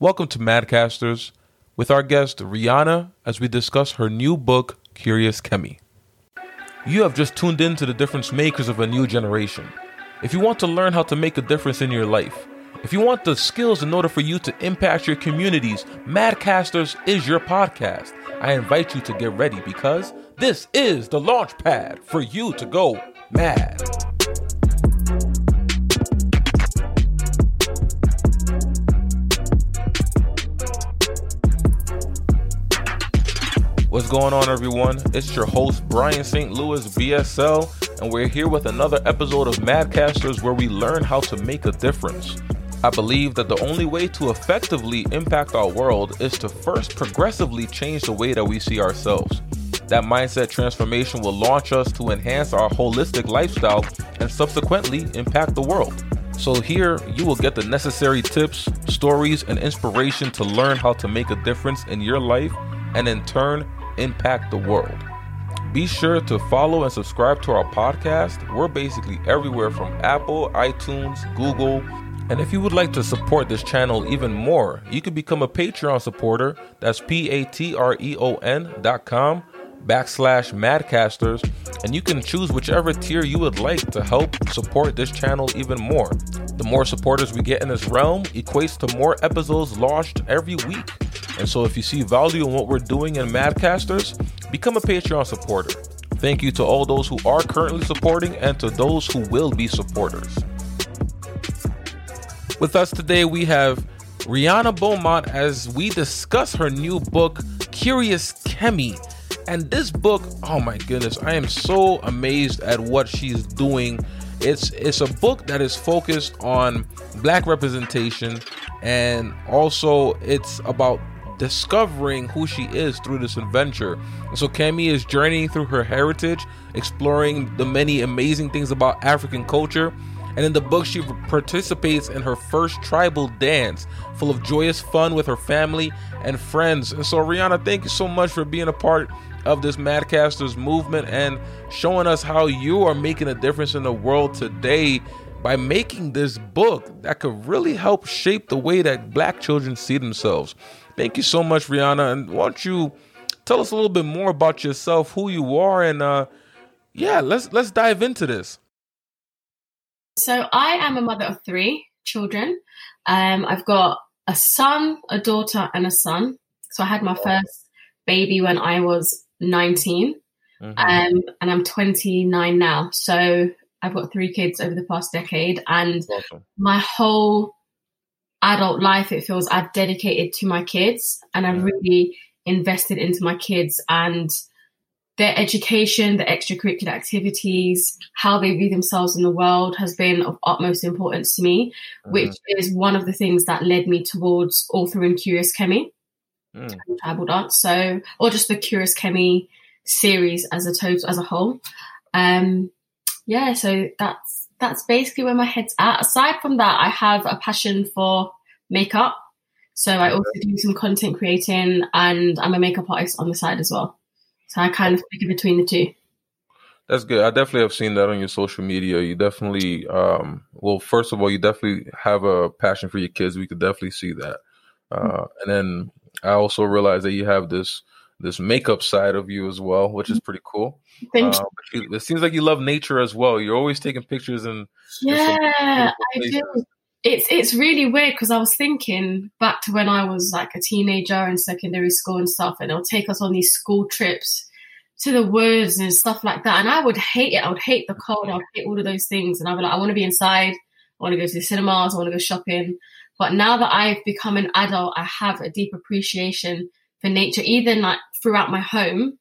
Welcome to Madcasters with our guest Rihanna as we discuss her new book, Curious Kemi. You have just tuned in to the difference makers of a new generation. If you want to learn how to make a difference in your life, if you want the skills in order for you to impact your communities, Madcasters is your podcast. I invite you to get ready because this is the launch pad for you to go mad. What's going on, everyone? It's your host, Brian St. Louis, BSL, and we're here with another episode of Madcasters where we learn how to make a difference. I believe that the only way to effectively impact our world is to first progressively change the way that we see ourselves. That mindset transformation will launch us to enhance our holistic lifestyle and subsequently impact the world. So, here you will get the necessary tips, stories, and inspiration to learn how to make a difference in your life and in turn impact the world. Be sure to follow and subscribe to our podcast. We're basically everywhere from Apple, iTunes, Google. And if you would like to support this channel even more, you can become a Patreon supporter. That's P A T R E O N dot com backslash madcasters and you can choose whichever tier you would like to help support this channel even more the more supporters we get in this realm equates to more episodes launched every week and so if you see value in what we're doing in madcasters become a patreon supporter. Thank you to all those who are currently supporting and to those who will be supporters. With us today we have rihanna beaumont as we discuss her new book curious kemi. And this book, oh my goodness, I am so amazed at what she's doing. It's it's a book that is focused on black representation and also it's about discovering who she is through this adventure. So Kemi is journeying through her heritage, exploring the many amazing things about African culture. And in the book, she participates in her first tribal dance, full of joyous fun with her family and friends. And so, Rihanna, thank you so much for being a part of this Madcasters movement and showing us how you are making a difference in the world today by making this book that could really help shape the way that black children see themselves. Thank you so much, Rihanna. And why don't you tell us a little bit more about yourself, who you are, and uh yeah, let's let's dive into this. So I am a mother of three children. Um, I've got a son, a daughter, and a son. So I had my first baby when I was 19 mm-hmm. um, and I'm 29 now. So I've got three kids over the past decade, and awesome. my whole adult life, it feels I've dedicated to my kids and I've really invested into my kids and their education, the extracurricular activities, how they view themselves in the world has been of utmost importance to me, mm-hmm. which is one of the things that led me towards authoring Curious Kemi mm. tribal dance. So, or just the Curious Kemi series as a total as a whole. Um, yeah, so that's that's basically where my head's at. Aside from that, I have a passion for makeup. So I also do some content creating and I'm a makeup artist on the side as well. So I kind of figure between the two. That's good. I definitely have seen that on your social media. You definitely, um, well, first of all, you definitely have a passion for your kids. We could definitely see that. Uh, and then I also realize that you have this this makeup side of you as well, which is pretty cool. Thank uh, you. It seems like you love nature as well. You're always taking pictures and yeah, I do. It's it's really weird because I was thinking back to when I was like a teenager in secondary school and stuff, and they'll take us on these school trips to the woods and stuff like that. And I would hate it. I would hate the cold. I would hate all of those things. And I'd be like, I want to be inside. I want to go to the cinemas. I want to go shopping. But now that I've become an adult, I have a deep appreciation for nature, even like throughout my home.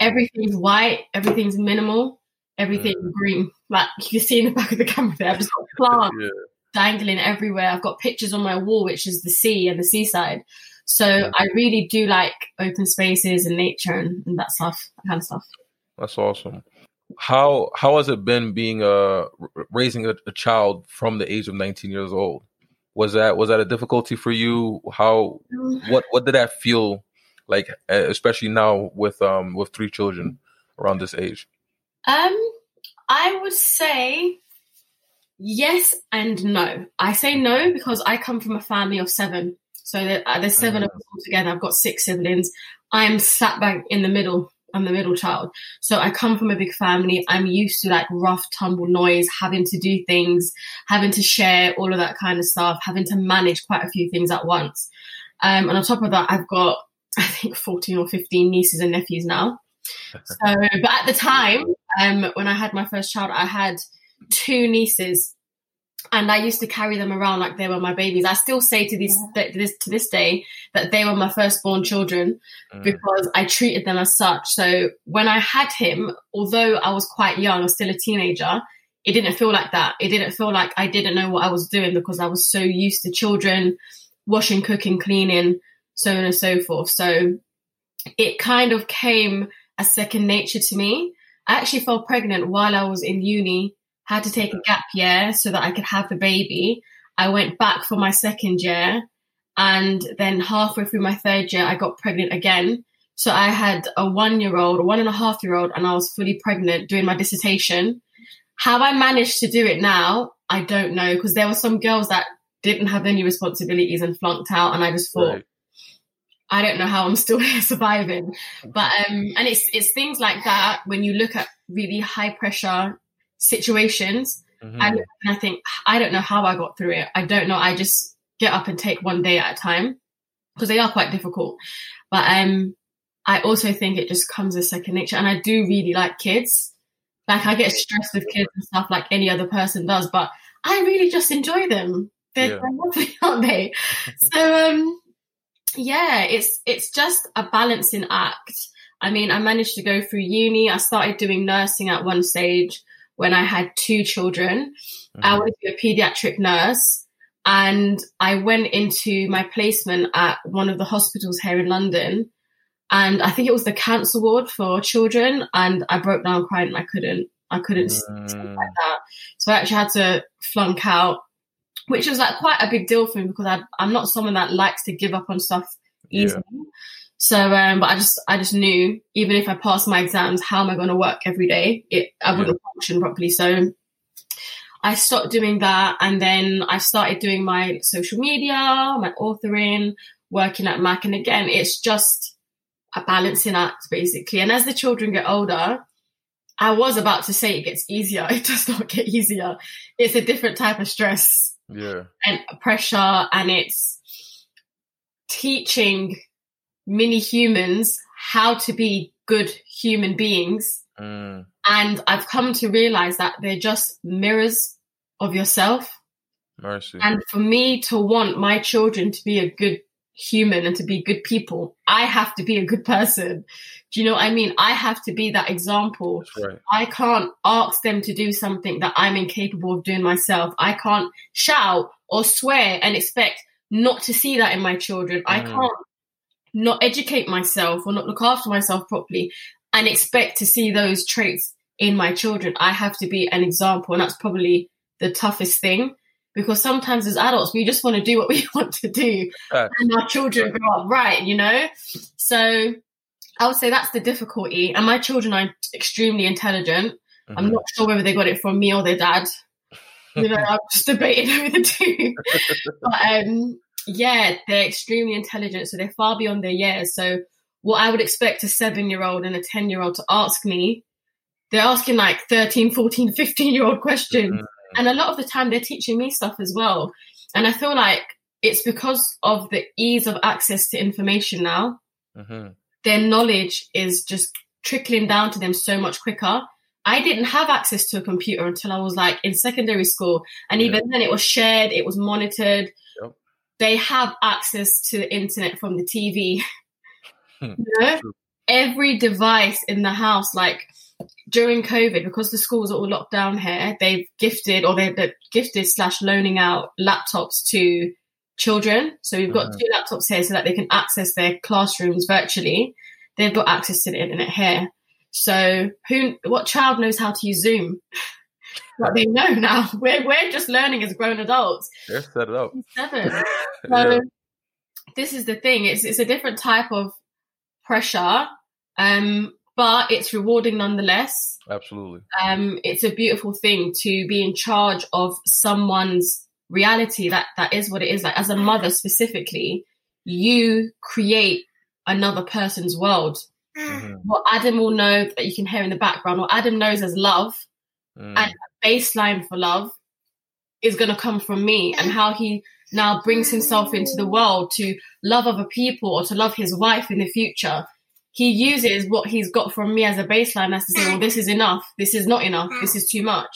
Everything's white, everything's minimal, everything yeah. green. Like you can see in the back of the camera there, I've just got plants yeah. dangling everywhere. I've got pictures on my wall, which is the sea and the seaside. So yeah. I really do like open spaces and nature and, and that stuff, that kind of stuff. That's awesome. How how has it been being a raising a, a child from the age of 19 years old? Was that was that a difficulty for you how what what did that feel like especially now with um with three children around this age um i would say yes and no i say no because i come from a family of seven So uh, there's 7 mm-hmm. of us all together. I've got six siblings. I'm sat back in the middle. I'm the middle child. So I come from a big family. I'm used to like rough tumble noise, having to do things, having to share all of that kind of stuff, having to manage quite a few things at once. Um, and on top of that, I've got, I think 14 or 15 nieces and nephews now. So, but at the time, um, when I had my first child, I had two nieces and I used to carry them around like they were my babies. I still say to this, yeah. this to this day that they were my firstborn children mm. because I treated them as such. So when I had him, although I was quite young, I was still a teenager. It didn't feel like that. It didn't feel like I didn't know what I was doing because I was so used to children, washing, cooking, cleaning, so on and so forth. So it kind of came as second nature to me. I actually fell pregnant while I was in uni had to take a gap year so that I could have the baby. I went back for my second year. And then halfway through my third year, I got pregnant again. So I had a one year old, a one and a half year old, and I was fully pregnant doing my dissertation. How I managed to do it now, I don't know, because there were some girls that didn't have any responsibilities and flunked out. And I just thought, right. I don't know how I'm still here surviving. But, um, and it's, it's things like that when you look at really high pressure situations. Mm-hmm. And, and I think, I don't know how I got through it. I don't know. I just get up and take one day at a time because they are quite difficult. But um, I also think it just comes as second nature. And I do really like kids. Like I get stressed with kids and stuff like any other person does, but I really just enjoy them. They're, yeah. lovely, aren't they? so um, yeah, it's it's just a balancing act. I mean, I managed to go through uni. I started doing nursing at one stage when I had two children. Mm-hmm. I wanted to be a pediatric nurse. And I went into my placement at one of the hospitals here in London. And I think it was the cancer ward for children. And I broke down crying and I couldn't, I couldn't mm. like that. So I actually had to flunk out, which was like quite a big deal for me because I, am not someone that likes to give up on stuff easily. Yeah. So, um, but I just, I just knew even if I passed my exams, how am I going to work every day? It, I wouldn't yeah. function properly. So I stopped doing that. And then I started doing my social media, my authoring, working at Mac. And again, it's just a balancing act basically. And as the children get older, I was about to say it gets easier. It does not get easier. It's a different type of stress. Yeah. And pressure and it's teaching mini humans how to be good human beings. Mm. And I've come to realize that they're just mirrors of yourself. Mercy. And for me to want my children to be a good human and to be good people, I have to be a good person. Do you know what I mean? I have to be that example. Right. I can't ask them to do something that I'm incapable of doing myself. I can't shout or swear and expect not to see that in my children. Mm. I can't not educate myself or not look after myself properly and expect to see those traits in my children. I have to be an example. And that's probably the toughest thing because sometimes as adults, we just want to do what we want to do uh, and our children grow up right, you know? So I would say that's the difficulty. And my children are extremely intelligent. Mm-hmm. I'm not sure whether they got it from me or their dad. You know, I'm just debating over the two. but um, yeah, they're extremely intelligent, so they're far beyond their years. So what I would expect a seven year old and a 10 year old to ask me, they're asking like 13, 14, 15 year old questions. Mm-hmm. And a lot of the time they're teaching me stuff as well. And I feel like it's because of the ease of access to information now. Mm-hmm. Their knowledge is just trickling down to them so much quicker. I didn't have access to a computer until I was like in secondary school. And even then it was shared, it was monitored they have access to the internet from the TV. Hmm. you know? Every device in the house, like during COVID, because the schools are all locked down here, they've gifted or they've, they've gifted slash loaning out laptops to children. So we've got uh-huh. two laptops here so that they can access their classrooms virtually. They've got access to the internet here. So who, what child knows how to use Zoom? what they know now. We're we're just learning as grown adults. They're set it up. Seven. So yeah. this is the thing. It's it's a different type of pressure, um, but it's rewarding nonetheless. Absolutely. Um, it's a beautiful thing to be in charge of someone's reality. That that is what it is. Like as a mother specifically, you create another person's world. Mhm. What Adam will know that you can hear in the background, what Adam knows as love Mm. and a baseline for love is going to come from me and how he now brings himself into the world to love other people or to love his wife in the future. He uses what he's got from me as a baseline as to say well this is enough. This is not enough. This is too much.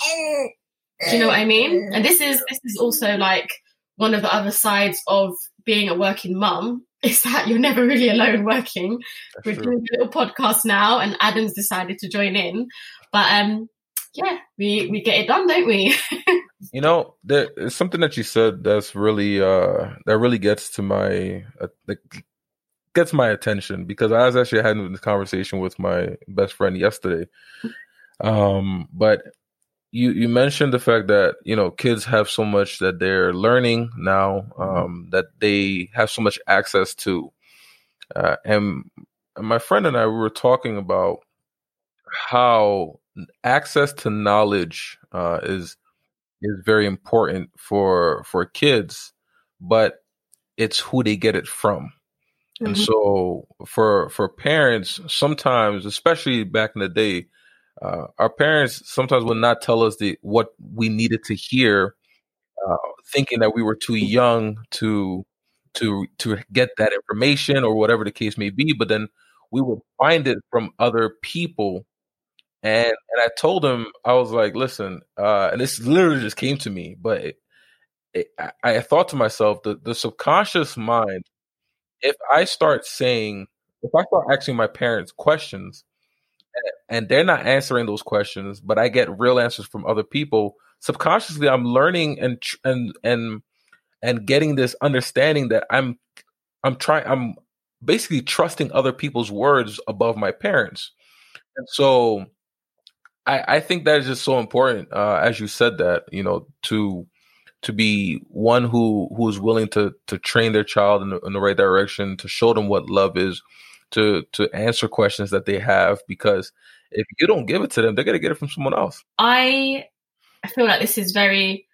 Do you know what i mean? And this is this is also like one of the other sides of being a working mum is that you're never really alone working. We're true. doing a little podcast now and adam's decided to join in. But um yeah we we get it done don't we You know, there's something that you said that's really uh that really gets to my uh, that gets my attention because I was actually having this conversation with my best friend yesterday. Um, but you you mentioned the fact that you know kids have so much that they're learning now um, that they have so much access to, uh, and, and my friend and I we were talking about how access to knowledge uh, is is very important for for kids, but it's who they get it from. And Mhm. so for for parents, sometimes, especially back in the day, uh, our parents sometimes would not tell us the what we needed to hear, uh, thinking that we were too young to to to get that information or whatever the case may be. But then we would find it from other people and and I told him I was like, listen, uh, and this literally just came to me, but it, it, I, I thought to myself, the the subconscious mind, if I start saying, if I start asking my parents questions, and, they're not answering those questions, but I get real answers from other people, subconsciously I'm learning and and and and getting this understanding that I'm I'm trying I'm basically trusting other people's words above my parents, and so. I, I think that is just so important, uh, as you said that, you know, to to be one who who is willing to to train their child in the, in the right direction, to show them what love is, to to answer questions that they have, because if you don't give it to them, they're gonna get it from someone else. I I feel like this is very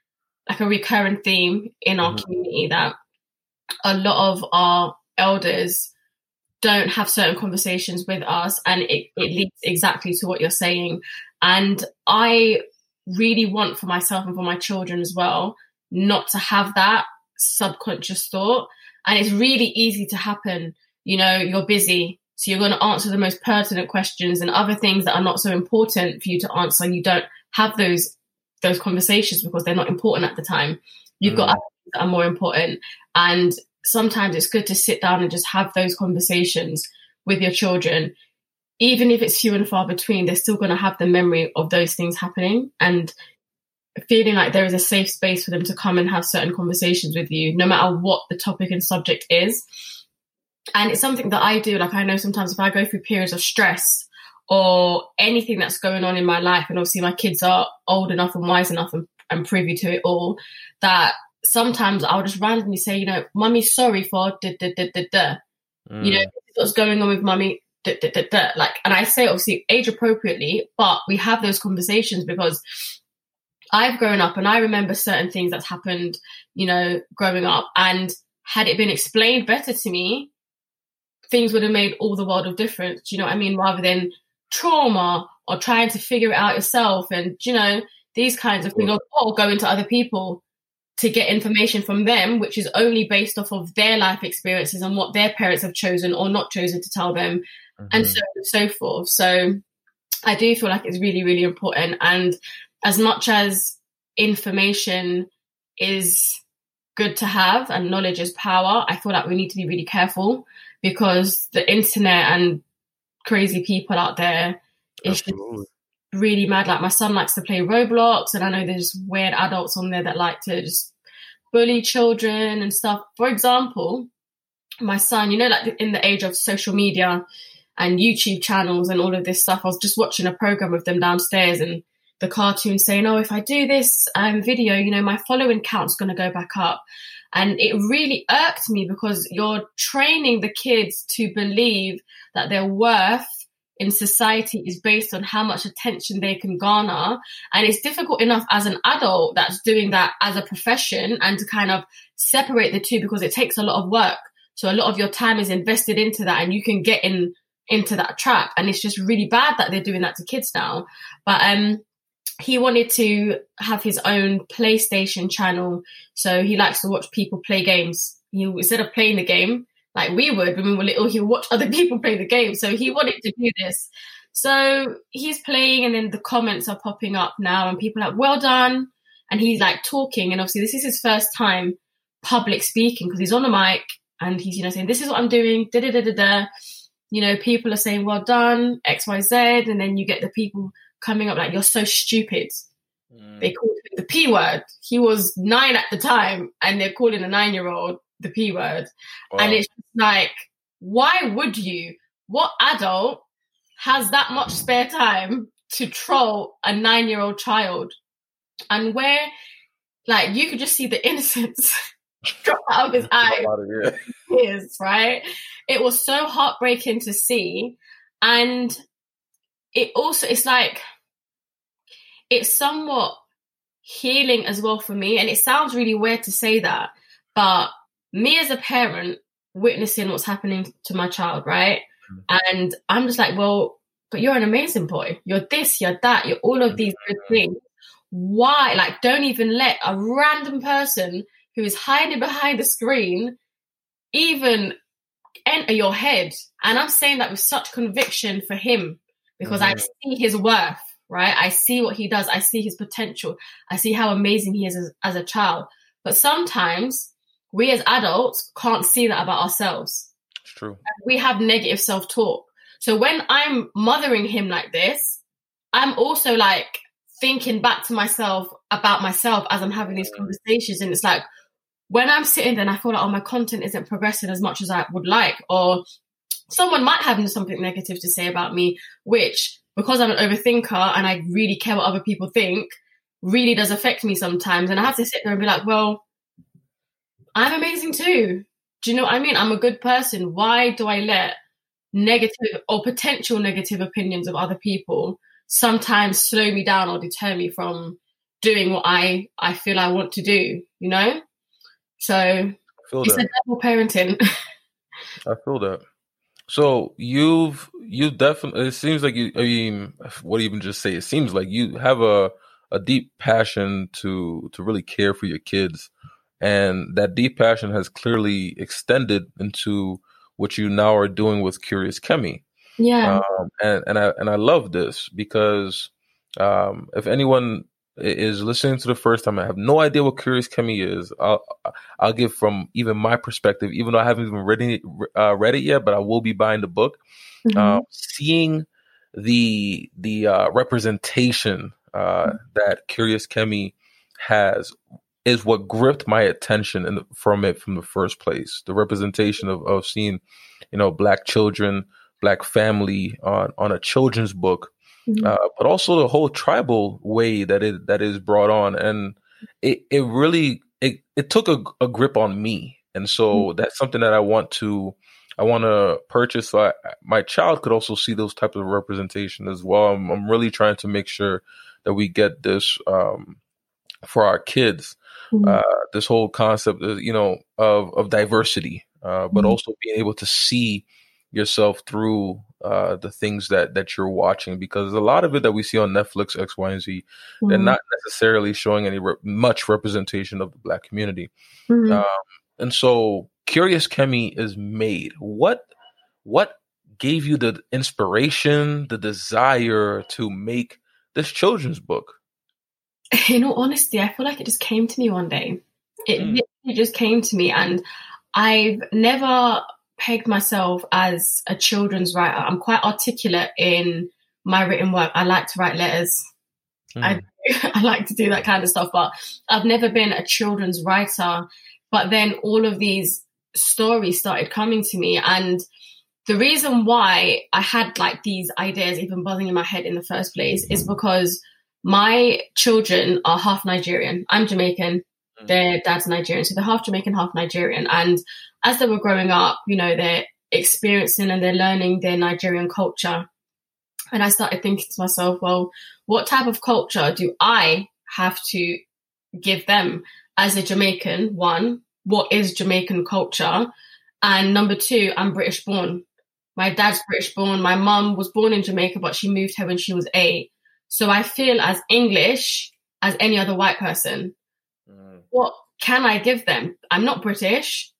like a recurring theme in our Mhm. community that a lot of our elders don't have certain conversations with us and it, it leads exactly to what you're saying. And I really want for myself and for my children as well not to have that subconscious thought. And it's really easy to happen. You know, you're busy, so you're going to answer the most pertinent questions and other things that are not so important for you to answer. You don't have those those conversations because they're not important at the time. You've got Mm. other things that are more important, and sometimes it's good to sit down and just have those conversations with your children. Even if it's few and far between, they're still going to have the memory of those things happening and feeling like there is a safe space for them to come and have certain conversations with you, no matter what the topic and subject is. And it's something that I do. Like, I know sometimes if I go through periods of stress or anything that's going on in my life, and obviously my kids are old enough and wise enough and, and privy to it all, that sometimes I'll just randomly say, you know, mummy, sorry for da da da da da. Mm. You know, what's going on with mummy. Da, da, da. Like, and I say obviously age appropriately, but we have those conversations because I've grown up and I remember certain things that's happened, you know, growing up. And had it been explained better to me, things would have made all the world of difference. Do you know what I mean? Rather than trauma or trying to figure it out yourself and, you know, these kinds of things, or going to other people to get information from them, which is only based off of their life experiences and what their parents have chosen or not chosen to tell them, and Mhm. so and so forth. So I do feel like it's really, really important. And as much as information is good to have and knowledge is power, I feel like we need to be really careful because the internet and crazy people out there is really mad. Like my son likes to play Roblox, and I know there's weird adults on there that like to just bully children and stuff. For example, my son, you know, like in the age of social media and YouTube channels and all of this stuff, I was just watching a program of them downstairs and the cartoon saying, "Oh, if I do this um, video, you know, my following count's going to go back up." And it really irked me because you're training the kids to believe that their worth in society is based on how much attention they can garner. And it's difficult enough as an adult that's doing that as a profession and to kind of separate the two because it takes a lot of work So a lot of your time is invested into that and you can get in into that trap. And it's just really bad that they're doing that to kids now. But um he wanted to have his own PlayStation channel. So he likes to watch people play games. He instead of playing the game like we would when we were little, he would watch other people play the game. So he wanted to do this. So he's playing, and then the comments are popping up now, and people are like, "Well done!" And he's like talking, and obviously this is his first time public speaking because he's on a mic and he's you know saying, "This is what I'm doing." Da da da da da. You know, people are saying, "Well done," X Y Z, and then you get the people coming up like, "You're so stupid." Mm. They called him the P word. He was nine at the time, and they're calling a nine year old the P word. Wow. And it's like, why would you? What adult has that much spare time to troll a nine year old child? And where, like, you could just see the innocence drop out of his eye. His, right? It was so heartbreaking to see. And it also, it's like, it's somewhat healing as well for me. And it sounds really weird to say that, but me as a parent witnessing what's happening to my child, right? Mm. And I'm just like, well, but you're an amazing boy. You're this, you're that, you're all of these good things. Why? Like, don't even let a random person who is hiding behind the screen even enter your head. And I'm saying that with such conviction for him because mm-hmm. I see his worth, right? I see what he does. I see his potential. I see how amazing he is as, as a child. But sometimes we as adults can't see that about ourselves. It's true. We have negative self talk. So when I'm mothering him like this, I'm also like thinking back to myself about myself as I'm having these conversations. And it's like when I'm sitting there and I feel like, oh, my content isn't progressing as much as I would like, or someone might have something negative to say about me, which because I'm an overthinker and I really care what other people think, really does affect me sometimes. And I have to sit there and be like, well, I'm amazing too. Do you know what I mean? I'm a good person. Why do I let negative or potential negative opinions of other people sometimes slow me down or deter me from doing what I I feel I want to do, you know? So it's that. a double parenting. I feel that. So you've you definitely it seems like you I mean what do you even just say? It seems like you have a a deep passion to to really care for your kids and that deep passion has clearly extended into what you now are doing with Curious Kemi. Yeah. Um, and, and I and I love this because um, if anyone is listening to the first time, I have no idea what Curious Kemi is. I'll I'll give from even my perspective, even though I haven't even read it, uh, read it yet, but I will be buying the book. Mm-hmm. Uh, seeing the the uh, representation uh, mm-hmm. that Curious Kemi has is what gripped my attention in the, from it from the first place. The representation of, of seeing, you know, black children, black family on on a children's book, mm-hmm. uh, but also the whole tribal way that it that is brought on, and it it really it it took a, a grip on me, and so mm-hmm. that's something that I want to. I want to purchase so I, my child could also see those types of representation as well. I'm, I'm really trying to make sure that we get this um, for our kids mm-hmm. uh, this whole concept, of, you know, of of diversity, uh, but mm-hmm. also being able to see yourself through uh, the things that that you're watching because a lot of it that we see on Netflix X Y and Z mm-hmm. they're not necessarily showing any re- much representation of the black community mm-hmm. um, and so Curious Kemi is made what what gave you the inspiration the desire to make this children's book in all honesty, I feel like it just came to me one day. It mm. literally just came to me, and I've never pegged myself as a children's writer. I'm quite articulate in my written work. I like to write letters. Mm. I, I like to do that kind of stuff, but I've never been a children's writer. But then all of these stories started coming to me, and the reason why I had like these ideas even buzzing in my head in the first place is because my children are half Nigerian. I'm Jamaican. Mm. Their dad's Nigerian. So they're half Jamaican, half Nigerian. And as they were growing up, you know, they're experiencing and they're learning their Nigerian culture. And I started thinking to myself, well, what type of culture do I have to give them as a Jamaican? One, what is Jamaican culture? And number two, I'm British born. My dad's British born. My mum was born in Jamaica, but she moved here when she was eight. So I feel as English as any other white person. Mm. What can I give them? I'm not British,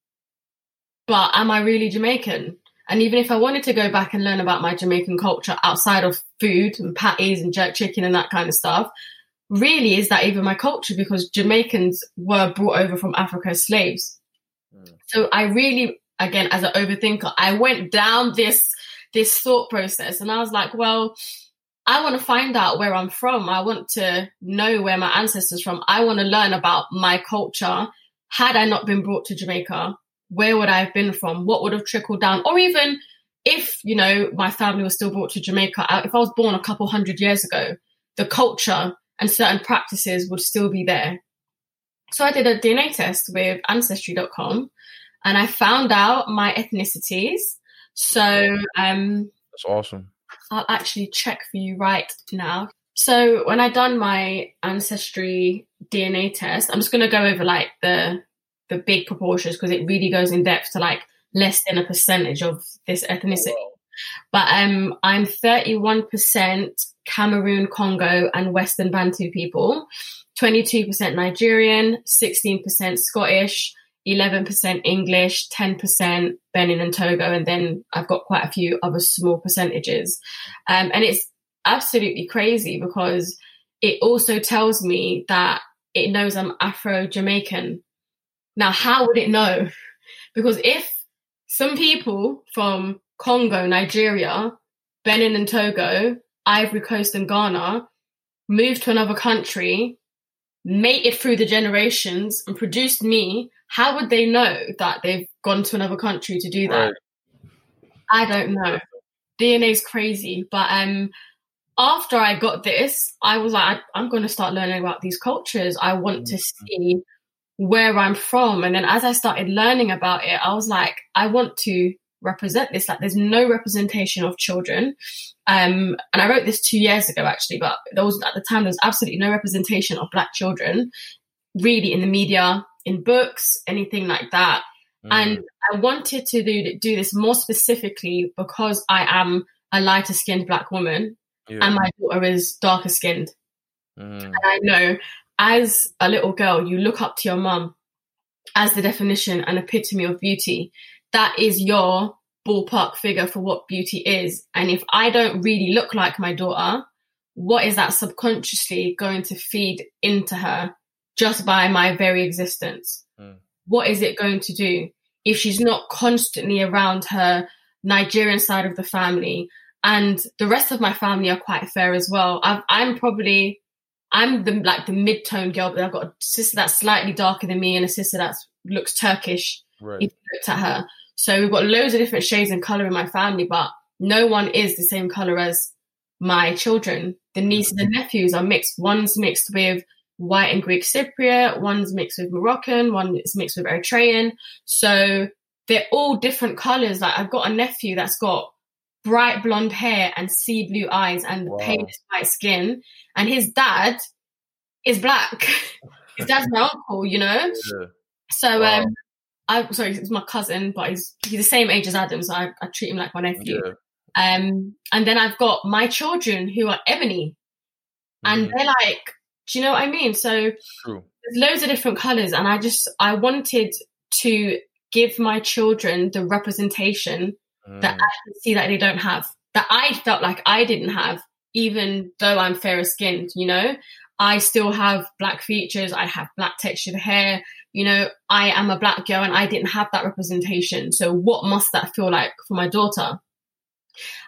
but am I really Jamaican? And even if I wanted to go back and learn about my Jamaican culture outside of food and patties and jerk chicken and that kind of stuff, really is that even my culture? Because Jamaicans were brought over from Africa as slaves. Mm. So I really, again, as an overthinker, I went down this this thought process and I was like, well, I want to find out where I'm from. I want to know where my ancestors from. I want to learn about my culture. Had I not been brought to Jamaica, where would I have been from? What would have trickled down? Or even if, you know, my family was still brought to Jamaica, if I was born a couple hundred years ago, the culture and certain practices would still be there. So I did a DNA test with ancestry.com and I found out my ethnicities. So um that's awesome. I'll actually check for you right now. So when I done my ancestry DNA test, I'm just going to go over like the the big proportions because it really goes in depth to like less than a percentage of this ethnicity. Oh, But um, I'm 31% Cameroon, Congo, and Western Bantu people, 22% Nigerian, 16% Scottish, 11% English, 10% Benin and Togo, and then I've got quite a few other small percentages. Um, and it's absolutely crazy because it also tells me that it knows I'm Afro Jamaican. Now, how would it know? Because if some people from Congo, Nigeria, Benin and Togo, Ivory Coast and Ghana moved to another country, made it through the generations and produced me how would they know that they've gone to another country to do that? Right. I don't know. DNA is crazy, but um, after I got this, I was like, I, am going to start learning about these cultures. I want mm-hmm. to see where I'm from. And then as I started learning about it, I was like, I want to represent this. Like, there's no representation of children. Um, and I wrote this two years ago, actually, but there was at the time there was absolutely no representation of black children, really, in the media, in books, anything like that. Mm. And I wanted to do do this more specifically because I am a lighter skinned black woman yeah. and my daughter is darker skinned. Mm. And I know as a little girl, you look up to your mum as the definition and epitome of beauty. That is your ballpark figure for what beauty is. And if I don't really look like my daughter, what is that subconsciously going to feed into her just by my very existence. Mm. What is it going to do if she's not constantly around her Nigerian side of the family? And the rest of my family are quite fair as well. i am probably, I'm the like the mid tone girl, but I've got a sister that's slightly darker than me and a sister that looks Turkish. Right. If you looked at her, so we've got loads of different shades and color in my family, but no one is the same color as my children. The nieces and nephews are mixed. One's mixed with white and Greek Cypriot, one's mixed with Moroccan, one is mixed with Eritrean. So they're all different colors. Like I've got a nephew that's got bright blonde hair and sea blue eyes and wow. palest white skin, and his dad is black. his dad's my uncle, you know. Yeah. So wow. um, I sorry, it's my cousin, but he's he's the same age as Adam, so I, I treat him like my nephew. Yeah. Um, and then I've got my children who are ebony, mm. and they're like do you know what I mean? So True. there's loads of different colors, and I just I wanted to give my children the representation mm. that I can see that they don't have, that I felt like I didn't have, even though I'm fairer skinned. You know, I still have black features. I have black textured hair. You know, I am a black girl, and I didn't have that representation. So what must that feel like for my daughter?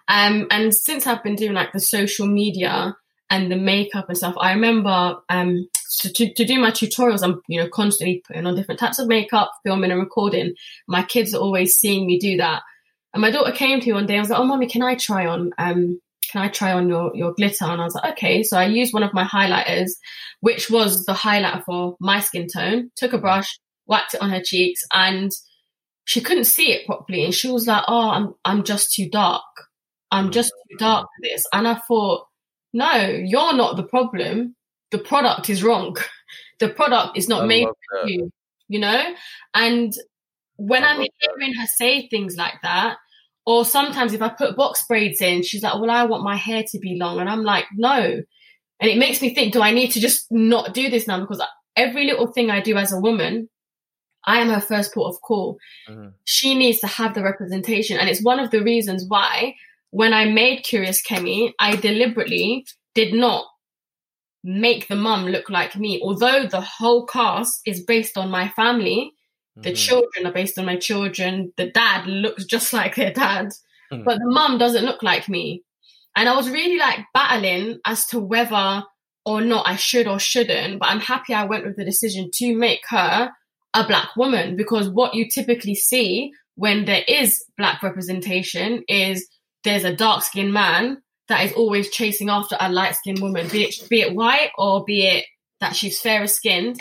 Um, and since I've been doing like the social media and the makeup and stuff. I remember um, to, to, to, do my tutorials, I'm you know constantly putting on different types of makeup, filming and recording. My kids are always seeing me do that. And my daughter came to me one day. I was like, "Oh, mommy, can I try on? Um, can I try on your your glitter?" And I was like, "Okay." So I used one of my highlighters, which was the highlighter for my skin tone. Took a brush, whacked it on her cheeks, and she couldn't see it properly. And she was like, "Oh, I'm I'm just too dark. I'm just too dark for this." And I thought no, you're not the problem. The product is wrong. The product is not I made for you, you know? And when I'm hearing her say things like that, or sometimes if I put box braids in, she's like, "Well, I want my hair to be long," and I'm like, "No." And it makes me think, do I need to just not do this now? Because every little thing I do as a woman, I am her first port of call. Mm-hmm. She needs to have the representation. And it's one of the reasons why when I made Curious Kemi, I deliberately did not make the mum look like me. Although the whole cast is based on my family, the children are based on my children, the dad looks just like their dad, mm-hmm. but the mum doesn't look like me. And I was really like battling as to whether or not I should or shouldn't, but I'm happy I went with the decision to make her a black woman because what you typically see when there is black representation is there's a dark skinned man that is always chasing after a light skinned woman, be it be it white or be it that she's fairer skinned.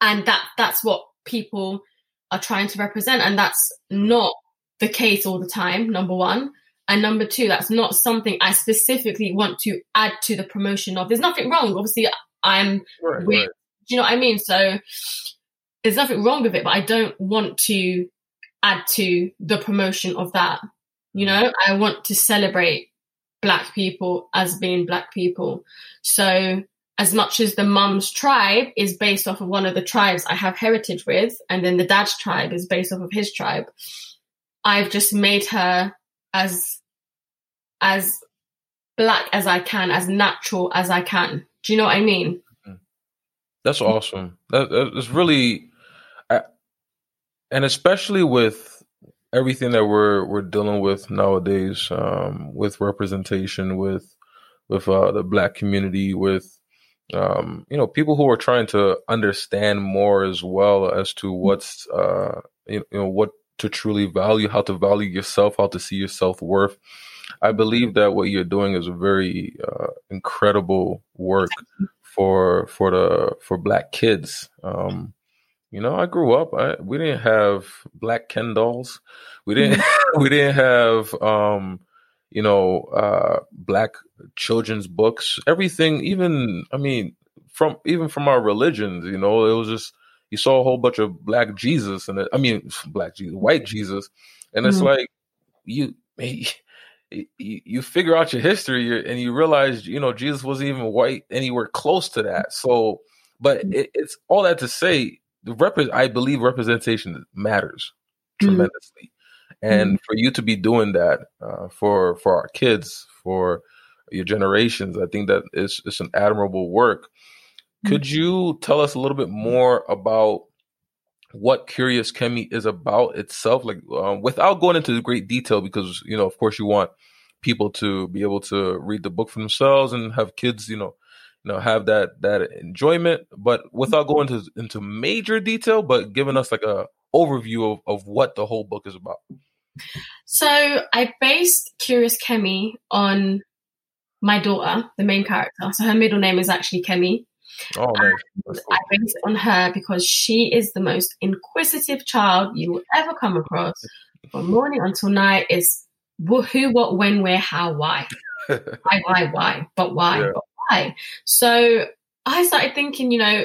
And that that's what people are trying to represent. And that's not the case all the time, number one. And number two, that's not something I specifically want to add to the promotion of. There's nothing wrong. Obviously, I'm right, with, right. do you know what I mean? So there's nothing wrong with it, but I don't want to add to the promotion of that. You mm. know, I want to celebrate black people as being black people. So as much as the mum's tribe is based off of one of the tribes I have heritage with, and then the dad's tribe is based off of his tribe, I've just made her as as black as I can, as natural as I can. Do you know what I mean? Mm-hmm. That's awesome. That, that's really, and especially with everything that we're we're dealing with nowadays, um, with representation, with with uh, the black community, with um, you know people who are trying to understand more as well as to what's uh, you know what to truly value, how to value yourself, how to see your self worth. I believe that what you're doing is a very uh, incredible work for for the for Black kids. Um, you know, I grew up. I, we didn't have Black Ken dolls. We didn't. we didn't have. Um, you know, uh, Black children's books. Everything. Even. I mean, from even from our religions. You know, it was just you saw a whole bunch of black Jesus and I mean black Jesus, white Jesus, and it's mm-hmm. like you, you you figure out your history and you realize you know Jesus wasn't even white anywhere close to that. So, but mm-hmm. it, it's all that to say the rep I believe representation matters mm-hmm. And mm-hmm. for you to be doing that uh, for for our kids for your generations, I think that is it's an admirable work. Could mm-hmm. you tell us a little bit more about what Curious Kemi is about itself, like um, without going into great detail, because you know, of course, you want people to be able to read the book for themselves and have kids, you know, you know, have that that enjoyment, but without going into into major detail, but giving us like a overview of, of what the whole book is about. So I based Curious Kemi on my daughter, the main character. So her middle name is actually Kemi. Oh, nice. Cool. I based it on her because she is the most inquisitive child you will ever come across. From morning until night is who, what, when, where, how, why. why, why, why, but why, yeah. but why. So I started thinking, you know,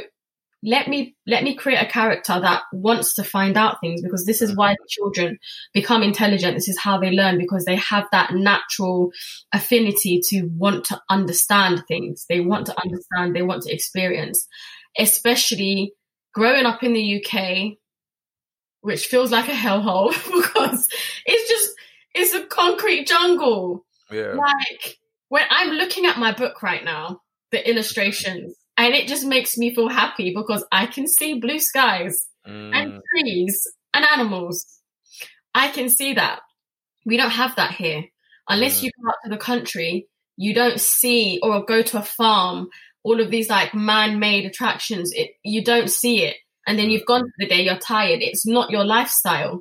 let me let me create a character that wants to find out things because this is why children become intelligent. This is how they learn because they have that natural affinity to want to understand things. They want to understand they want to experience. Especially growing up in the UK which feels like a hellhole because it's just it's a concrete jungle. Yeah. Like when I'm looking at my book right now the illustrations and it just makes me feel happy because I can see blue skies mm. and trees and animals. I can see that. We don't have that here. Unless mm. you go out to the country, you don't see or go to a farm, all of these like man-made attractions. It, you don't see it. And then you've gone for the day, you're tired. It's not your lifestyle.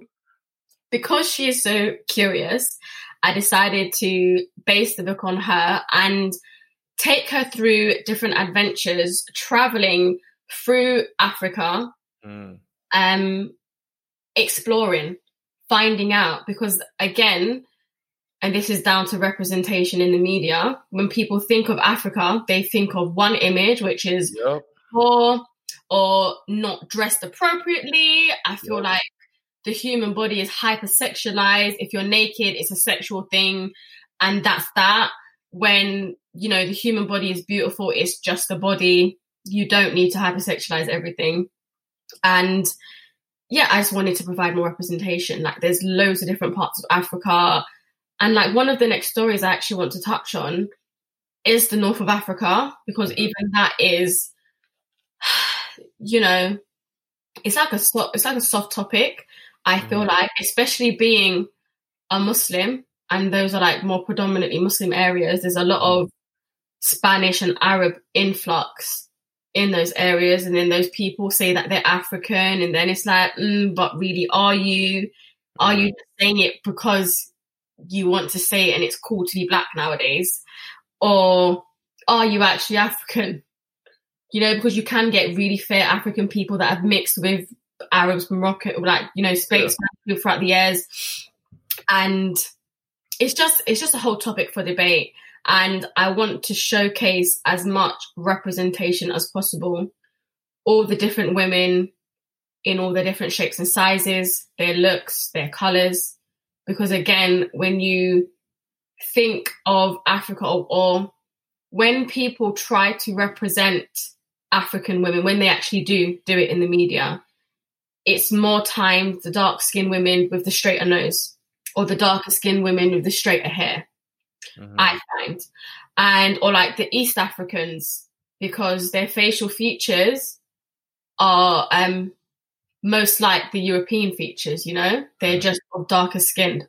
Because she is so curious, I decided to base the book on her and take her through different adventures, traveling through Africa, mm. um, exploring, finding out. Because again, and this is down to representation in the media, when people think of Africa, they think of one image, which is yep. poor or not dressed appropriately. I feel yep. like the human body is hypersexualized. If you're naked, it's a sexual thing, and that's that. When you know the human body is beautiful, it's just the body. You don't need to hypersexualize everything. And yeah, I just wanted to provide more representation. Like there's loads of different parts of Africa. And like one of the next stories I actually want to touch on is the north of Africa, because even that is, you know, it's like a it's like a soft topic. I feel mm. like, especially being a Muslim, and those are like more predominantly Muslim areas. There's a lot of Spanish and Arab influx in those areas, and then those people say that they're African, and then it's like, mm, but really, are you? Are you saying it because you want to say it and it's cool to be black nowadays? Or are you actually African? You know, because you can get really fair African people that have mixed with Arabs, Morocco, like, you know, space yeah. throughout the years. And it's just it's just a whole topic for debate. And I want to showcase as much representation as possible. All the different women in all the different shapes and sizes, their looks, their colors. Because again, when you think of Africa or, when people try to represent African women, when they actually do do it in the media, it's more time the dark skinned women with the straighter nose or the darker skinned women with the straighter hair. Mm-hmm. I find. And or like the East Africans, because their facial features are um most like the European features, you know? They're mm-hmm. just darker skinned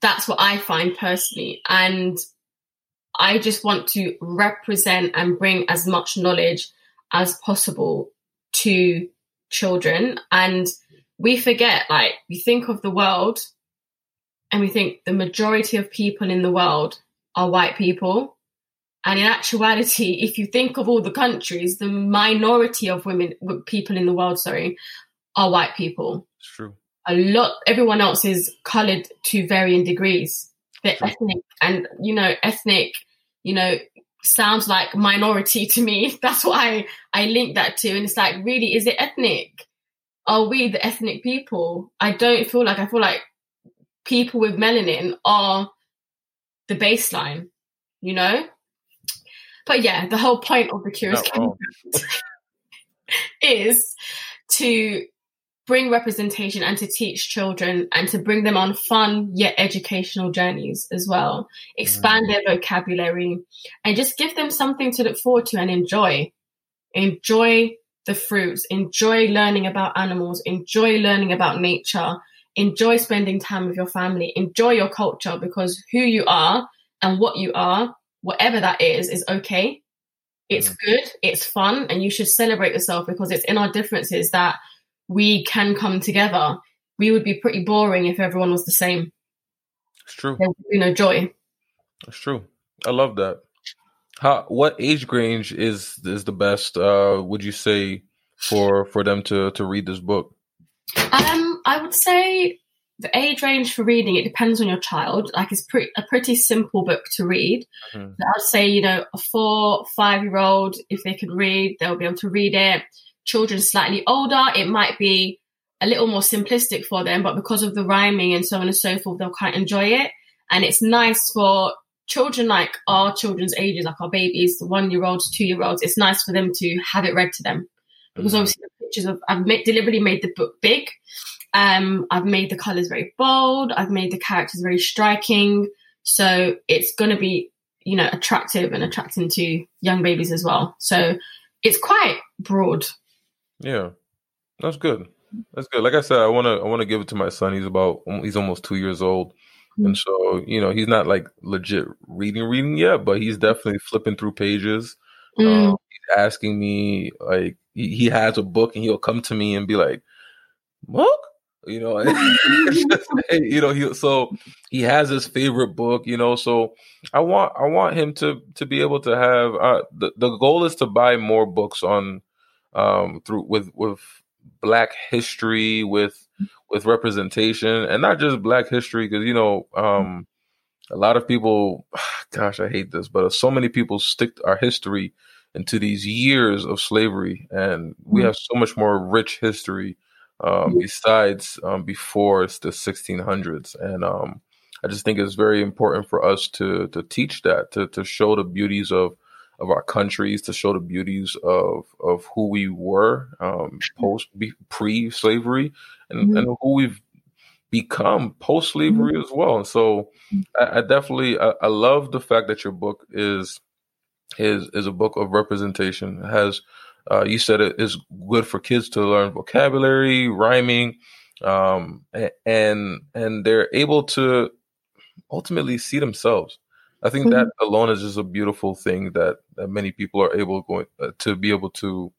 that's what I find personally. And I just want to represent and bring as much knowledge as possible to children. And we forget, like, we think of the world and we think the majority of people in the world are white people. And in actuality, if you think of all the countries, the minority of women, people in the world, sorry, are white people. It's true. A lot everyone else is colored to varying degrees. They're sure. ethnic. And you know ethnic you know sounds like minority to me. That's i i link that to. And it's like really is it ethnic? Are we the ethnic people? I don't feel like i feel like people with melanin are the baseline you know but yeah the whole point of the curious is to bring representation and to teach children and to bring them on fun yet educational journeys as well. Expand mm. their vocabulary and just give them something to look forward to and enjoy. Enjoy the fruits, enjoy learning about animals, enjoy learning about nature, enjoy spending time with your family, enjoy your culture because who you are and what you are, whatever that is, is okay. It's mm. good, it's fun, and you should celebrate yourself because it's in our differences that we can come together. We would be pretty boring if everyone was the same. It's true. There would be no joy. It's true. I love that. How what age range is is the best? Uh, would you say for for them to to read this book? Um, I would say the age range for reading it depends on your child. Like it's pretty a pretty simple book to read. Mm-hmm. I'd say you know a four five year old if they can read, they'll be able to read it children slightly older, it might be a little more simplistic for them, but because of the rhyming and so on and so forth, they'll quite enjoy it. And it's nice for children like our children's ages, like our babies, the one year olds, two year olds, it's nice for them to have it read to them. Because mm-hmm. obviously the pictures of, I've made, deliberately made the book big. Um, I've made the colors very bold. I've made the characters very striking. So it's going to be, you know, attractive and attracting to young babies as well. So it's quite broad. Yeah, that's good. That's good. Like I said, I want to I want to give it to my son. He's about he's almost two years old, mm-hmm. and so you know he's not like legit reading reading yet, but he's definitely flipping through pages. Mm. Um, he's asking me like he, he has a book, and he'll come to me and be like, "Book." You know, you know, he so he has his favorite book. You know, so I want I want him to to be able to have uh, the the goal is to buy more books on um, through with with Black history, with with representation, and not just Black history, because you know um, a lot of people, gosh, I hate this, but so many people stick our history into these years of slavery, and we mm-hmm. have so much more rich history um, mm-hmm. besides um, before the 1600s. And um, I just think it's very important for us to to teach that, to to show the beauties of of our countries, to show the beauties of of who we were um, post pre slavery, and, mm-hmm. and who we've become post slavery mm-hmm. as well. And so, I, I definitely I, I, love the fact that your book is is is a book of representation. It has uh, you said it is good for kids to learn vocabulary, rhyming, um, and and they're able to ultimately see themselves. I think mm-hmm. that alone is just a beautiful thing that, that many people are able going, uh, to be able to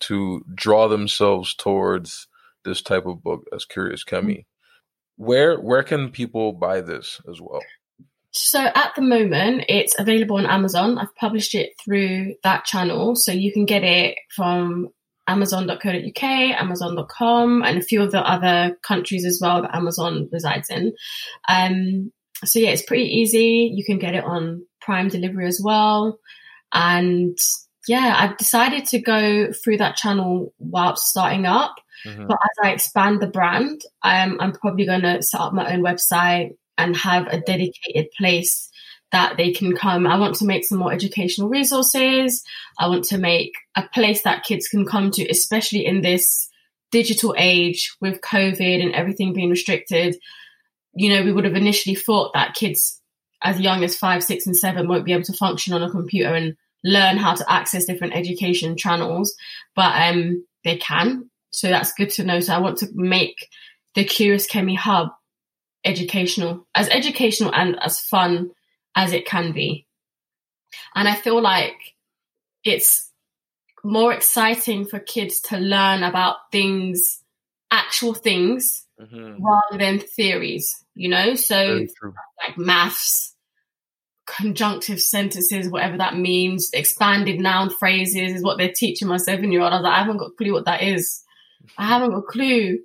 to draw themselves towards this type of book as Curious Kemi. Mm-hmm. Where where can people buy this as well? So at the moment, it's available on Amazon. I've published it through that channel, so you can get it from amazon.co.uk, amazon.com, and a few of the other countries as well that Amazon resides in. Um, so yeah, it's pretty easy. You can get it on Prime delivery as well. And yeah, I've decided to go through that channel whilst starting up. Mm-hmm. But as I expand the brand, I'm, I'm probably going to set up my own website and have a dedicated place that they can come. I want to make some more educational resources. I want to make a place that kids can come to, especially in this digital age with COVID and everything being restricted you know, we would have initially thought that kids as young as five, six, and seven won't be able to function on a computer and learn how to access different education channels, but um, they can. So that's good to know. So I want to make the Curious Kemi Hub educational, as educational and as fun as it can be. And I feel like it's more exciting for kids to learn about things, actual things, mm-hmm. rather than theories you know? So like maths, conjunctive sentences, whatever that means, expanded noun phrases is what they're teaching my seven year old. I was like, I haven't got a clue what that is. I haven't got a clue.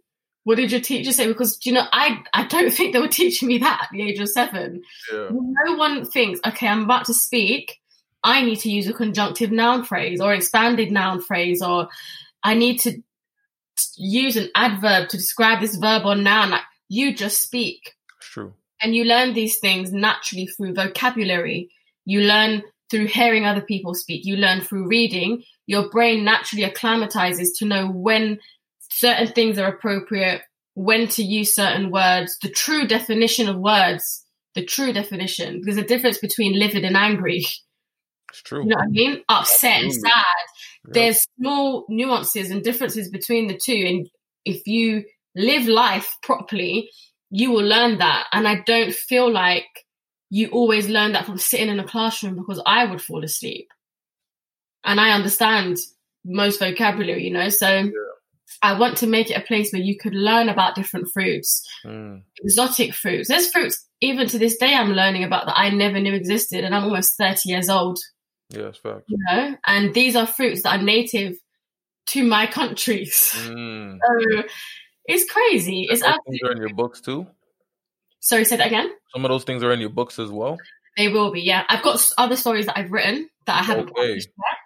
What did your teacher say? Because you know, I I don't think they were teaching me that at the age of seven. Yeah. No one thinks, okay, I'm about to speak. I need to use a conjunctive noun phrase or expanded noun phrase, or I need to use an adverb to describe this verb or noun. Like you just speak. True. And you learn these things naturally through vocabulary. You learn through hearing other people speak. You learn through reading. Your brain naturally acclimatizes to know when certain things are appropriate, when to use certain words, the true definition of words, the true definition. There's a difference between livid and angry. It's true. You know what I mean? Upset and sad. Yep. There's small nuances and differences between the two. And if you live life properly, you will learn that. And I don't feel like you always learn that from sitting in a classroom because I would fall asleep. And I understand most vocabulary, you know, so yeah. I want to make it a place where you could learn about different fruits, mm. exotic fruits. There's fruits even to this day I'm learning about that I never knew existed, and I'm almost 30 years old. Yes, fact. You know, and these are fruits that are native to my countries. Mm. So it's crazy. It's things are in your books too. Sorry, say that again. Some of those things are in your books as well. They will be. Yeah, I've got other stories that I've written that I haven't okay. published yet.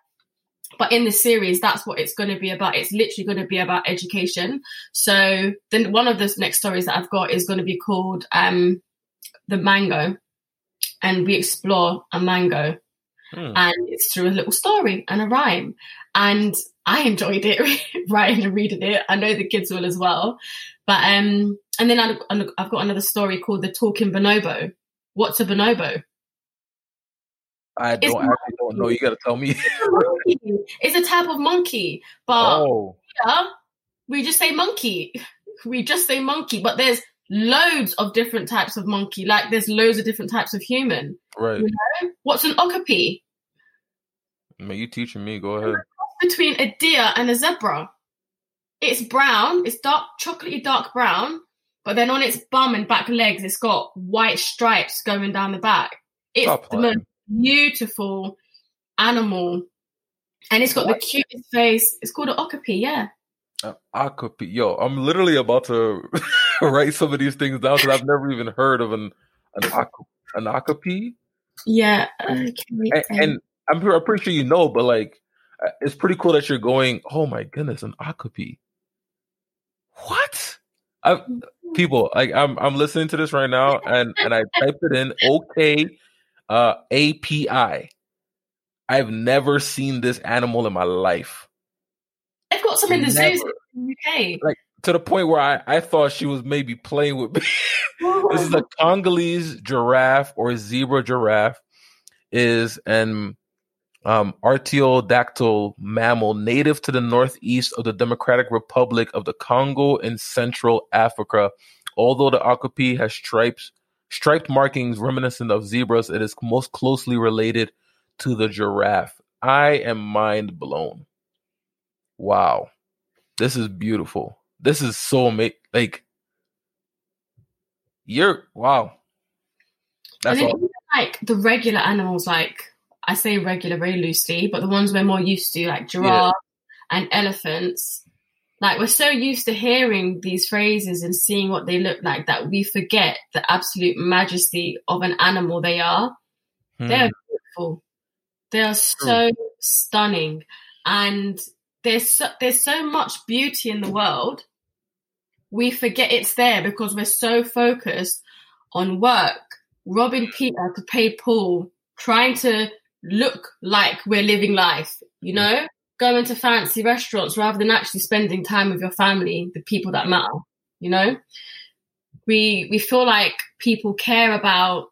But in the series, that's what it's going to be about. It's literally going to be about education. So then one of the next stories that I've got is going to be called um, the mango, and we explore a mango, hmm. and it's through a little story and a rhyme. And I enjoyed it writing and reading it. I know the kids will as well. But um, and then I, I've got another story called the Talking Bonobo. What's a bonobo? I don't actually don't know. You got to tell me. it's a type of monkey, but oh. yeah, we just say monkey. We just say monkey, but there's loads of different types of monkey. Like there's loads of different types of human. Right. You know? What's an okapi? Man, you teaching me. Go ahead between a deer and a zebra. It's brown, it's dark, chocolatey dark brown, but then on its bum and back legs, it's got white stripes going down the back. It's Stop the most beautiful animal, and it's got what? the cutest face. It's called an okapi, yeah. Uh, okapi, yo, I'm literally about to write some of these things down because I've never even heard of an an, an okapi. Yeah, okay. and, and I'm, I'm pretty sure you know, but like it's pretty cool that you're going. Oh my goodness, an okapi. What? I, people, like I'm I'm listening to this right now, and and I typed it in OK uh, API. I've never seen this animal in my life. They've got some in the zoos in the UK. Like to the point where I, I thought she was maybe playing with me. this is a Congolese giraffe or zebra giraffe is an um, artiodactyl mammal native to the northeast of the Democratic Republic of the Congo in Central Africa. Although the okapi has stripes, striped markings reminiscent of zebras, it is most closely related to the giraffe. I am mind blown. Wow. This is beautiful. This is so amazing. Like, you're, wow. That's all. Like the regular animals, like I say regular very loosely, but the ones we're more used to, like giraffe yeah. and elephants, like we're so used to hearing these phrases and seeing what they look like that we forget the absolute majesty of an animal they are. Hmm. They are beautiful. They are so hmm. stunning, and there's so, there's so much beauty in the world. We forget it's there because we're so focused on work, robbing Peter to pay Paul, trying to look like we're living life, you know? Going to fancy restaurants rather than actually spending time with your family, the people that matter, you know? We we feel like people care about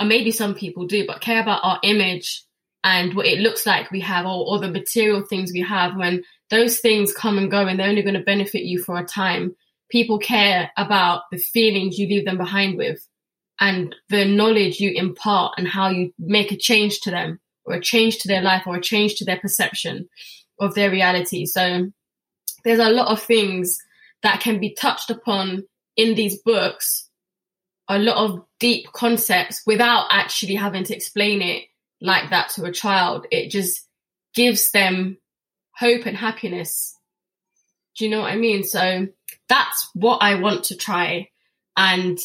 or maybe some people do, but care about our image and what it looks like we have or, or the material things we have when those things come and go and they're only going to benefit you for a time. People care about the feelings you leave them behind with and the knowledge you impart and how you make a change to them or a change to their life or a change to their perception of their reality. So there's a lot of things that can be touched upon in these books, a lot of deep concepts without actually having to explain it like that to a child. It just gives them hope and happiness. Do you know what I mean? So that's what I want to try and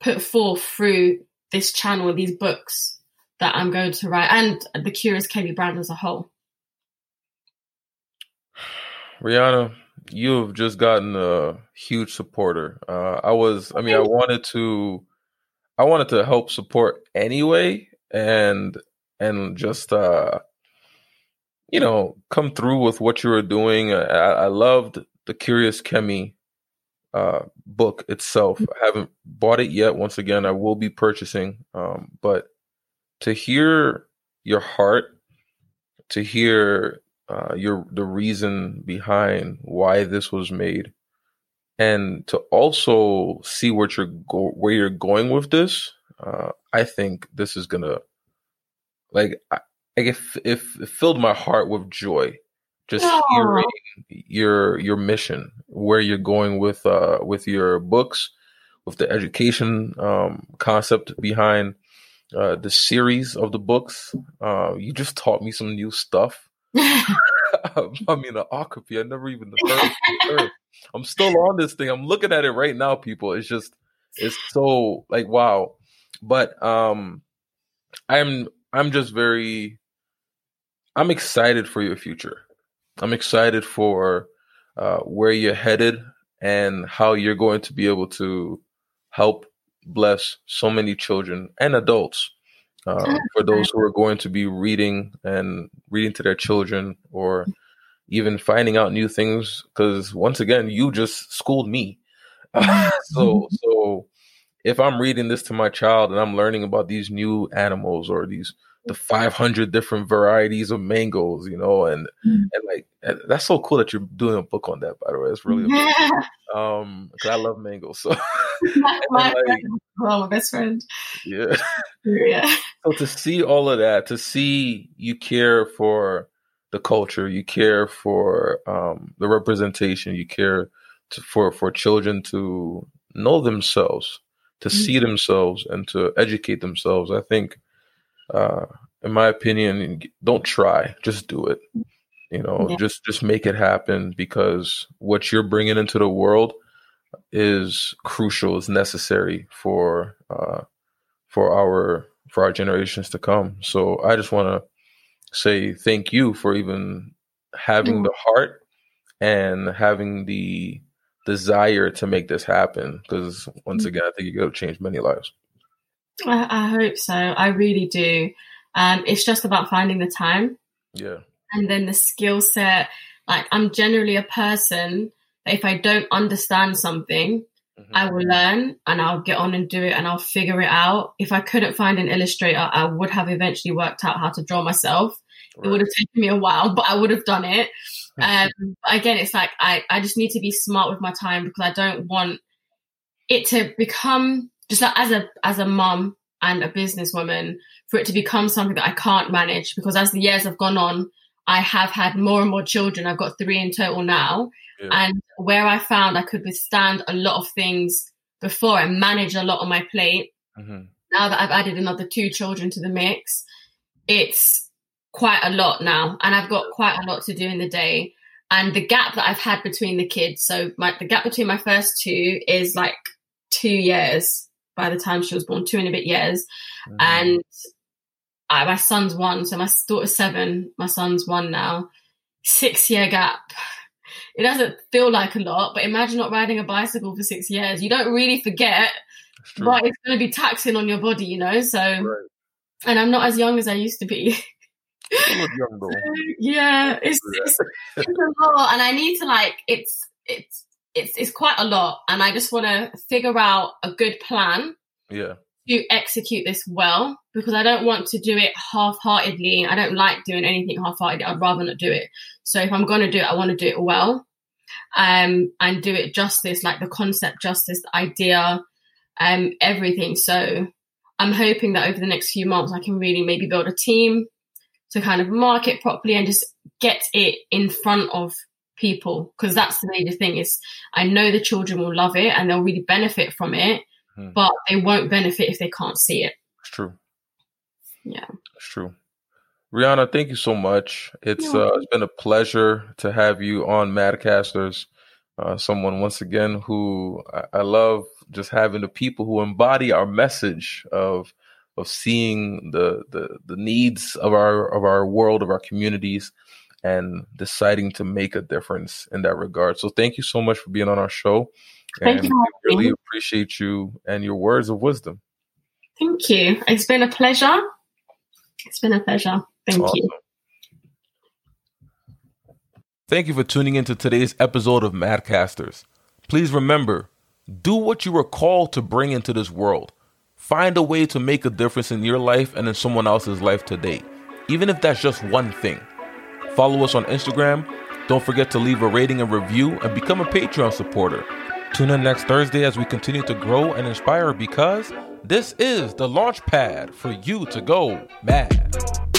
put forth through this channel, these books that I'm going to write, and the Curious Kemi brand as a whole. Rihanna, you've just gotten a huge supporter. Uh, I was, I mean, I wanted to, I wanted to help support anyway, and and just uh, you know, come through with what you were doing. I, I loved the Curious Kemi uh, book itself. Mm. I haven't bought it yet. Once again, I will be purchasing. Um, but to hear your heart, to hear uh, your the reason behind why this was made, and to also see what you're go- where you're going with this, uh, I think this is gonna like I, like if if it filled my heart with joy just Aww. hearing your your mission, where you're going with uh with your books, with the education um, concept behind uh, the series of the books. Uh, you just taught me some new stuff. I mean, the okapi, I never even heard. heard. I'm still on this thing. I'm looking at it right now, people. It's just, it's so like wow. But um, I'm I'm just very, I'm excited for your future. I'm excited for uh, where you're headed and how you're going to be able to help bless so many children and adults. Uh, for those who are going to be reading and reading to their children or even finding out new things because once again you just schooled me so so if i'm reading this to my child and i'm learning about these new animals or these the 500 different varieties of mangoes, you know, and mm. and like and that's so cool that you're doing a book on that. By the way, it's really yeah. um because I love mangoes. So my, my like, oh, best friend. Yeah, yeah. So to see all of that, to see you care for the culture, you care for um the representation, you care to, for for children to know themselves, to mm-hmm. see themselves, and to educate themselves. I think uh, in my opinion, don't try, just do it. You know, yeah. just just make it happen because what you're bringing into the world is crucial, is necessary for uh, for our for our generations to come. So I just want to say thank you for even having mm. the heart and having the desire to make this happen? Because once again, I think you're going to change many lives. I, I hope so. I really do. Um, it's just about finding the time. Yeah. And then the skill set. Like I'm generally a person that if I don't understand something, mm-hmm. I will learn and I'll get on and do it and I'll figure it out. If I couldn't find an illustrator, I would have eventually worked out how to draw myself. Right. It would have taken me a while, but I would have done it. Um, again, it's like I, I just need to be smart with my time because I don't want it to become just like as a as a mom and a businesswoman for it to become something that I can't manage because as the years have gone on, I have had more and more children. I've got three in total now. Yeah. And where I found I could withstand a lot of things before and manage a lot on my plate, mm-hmm. now that I've added another two children to the mix, it's quite a lot now. And I've got quite a lot to do in the day. And the gap that I've had between the kids, so my, the gap between my first two is like two years by the time she was born, two and a bit years. Mm-hmm. And I, my son's one, so my daughter's seven, my son's one now. Six year gap. It doesn't feel like a lot, but imagine not riding a bicycle for six years. You don't really forget, but it's going to be taxing on your body, you know? So, right. and I'm not as young as I used to be. yeah, it's, it's, it's a lot, and I need to like it's it's it's it's quite a lot, and I just want to figure out a good plan. Yeah. To execute this well, because I don't want to do it half-heartedly. I don't like doing anything half-heartedly. I'd rather not do it. So if I'm going to do it, I want to do it well, um, and do it justice, like the concept justice, the idea, um, everything. So I'm hoping that over the next few months, I can really maybe build a team to kind of market properly and just get it in front of people because that's the major thing is I know the children will love it and they'll really benefit from it, hmm. but they won't benefit if they can't see it. It's true. Yeah. It's true. Rihanna, thank you so much. It's uh, it's been a pleasure to have you on Madcasters. Uh, someone once again who I, I love just having the people who embody our message of of seeing the, the the needs of our of our world of our communities and deciding to make a difference in that regard. So thank you so much for being on our show. Thank and you. We really appreciate you and your words of wisdom. Thank you. It's been a pleasure. It's been a pleasure. Thank awesome. you. Thank you for tuning into today's episode of Madcasters. Please remember, do what you were called to bring into this world. Find a way to make a difference in your life and in someone else's life today, even if that's just one thing. Follow us on Instagram. Don't forget to leave a rating and review and become a Patreon supporter. Tune in next Thursday as we continue to grow and inspire because this is the launch pad for you to go mad.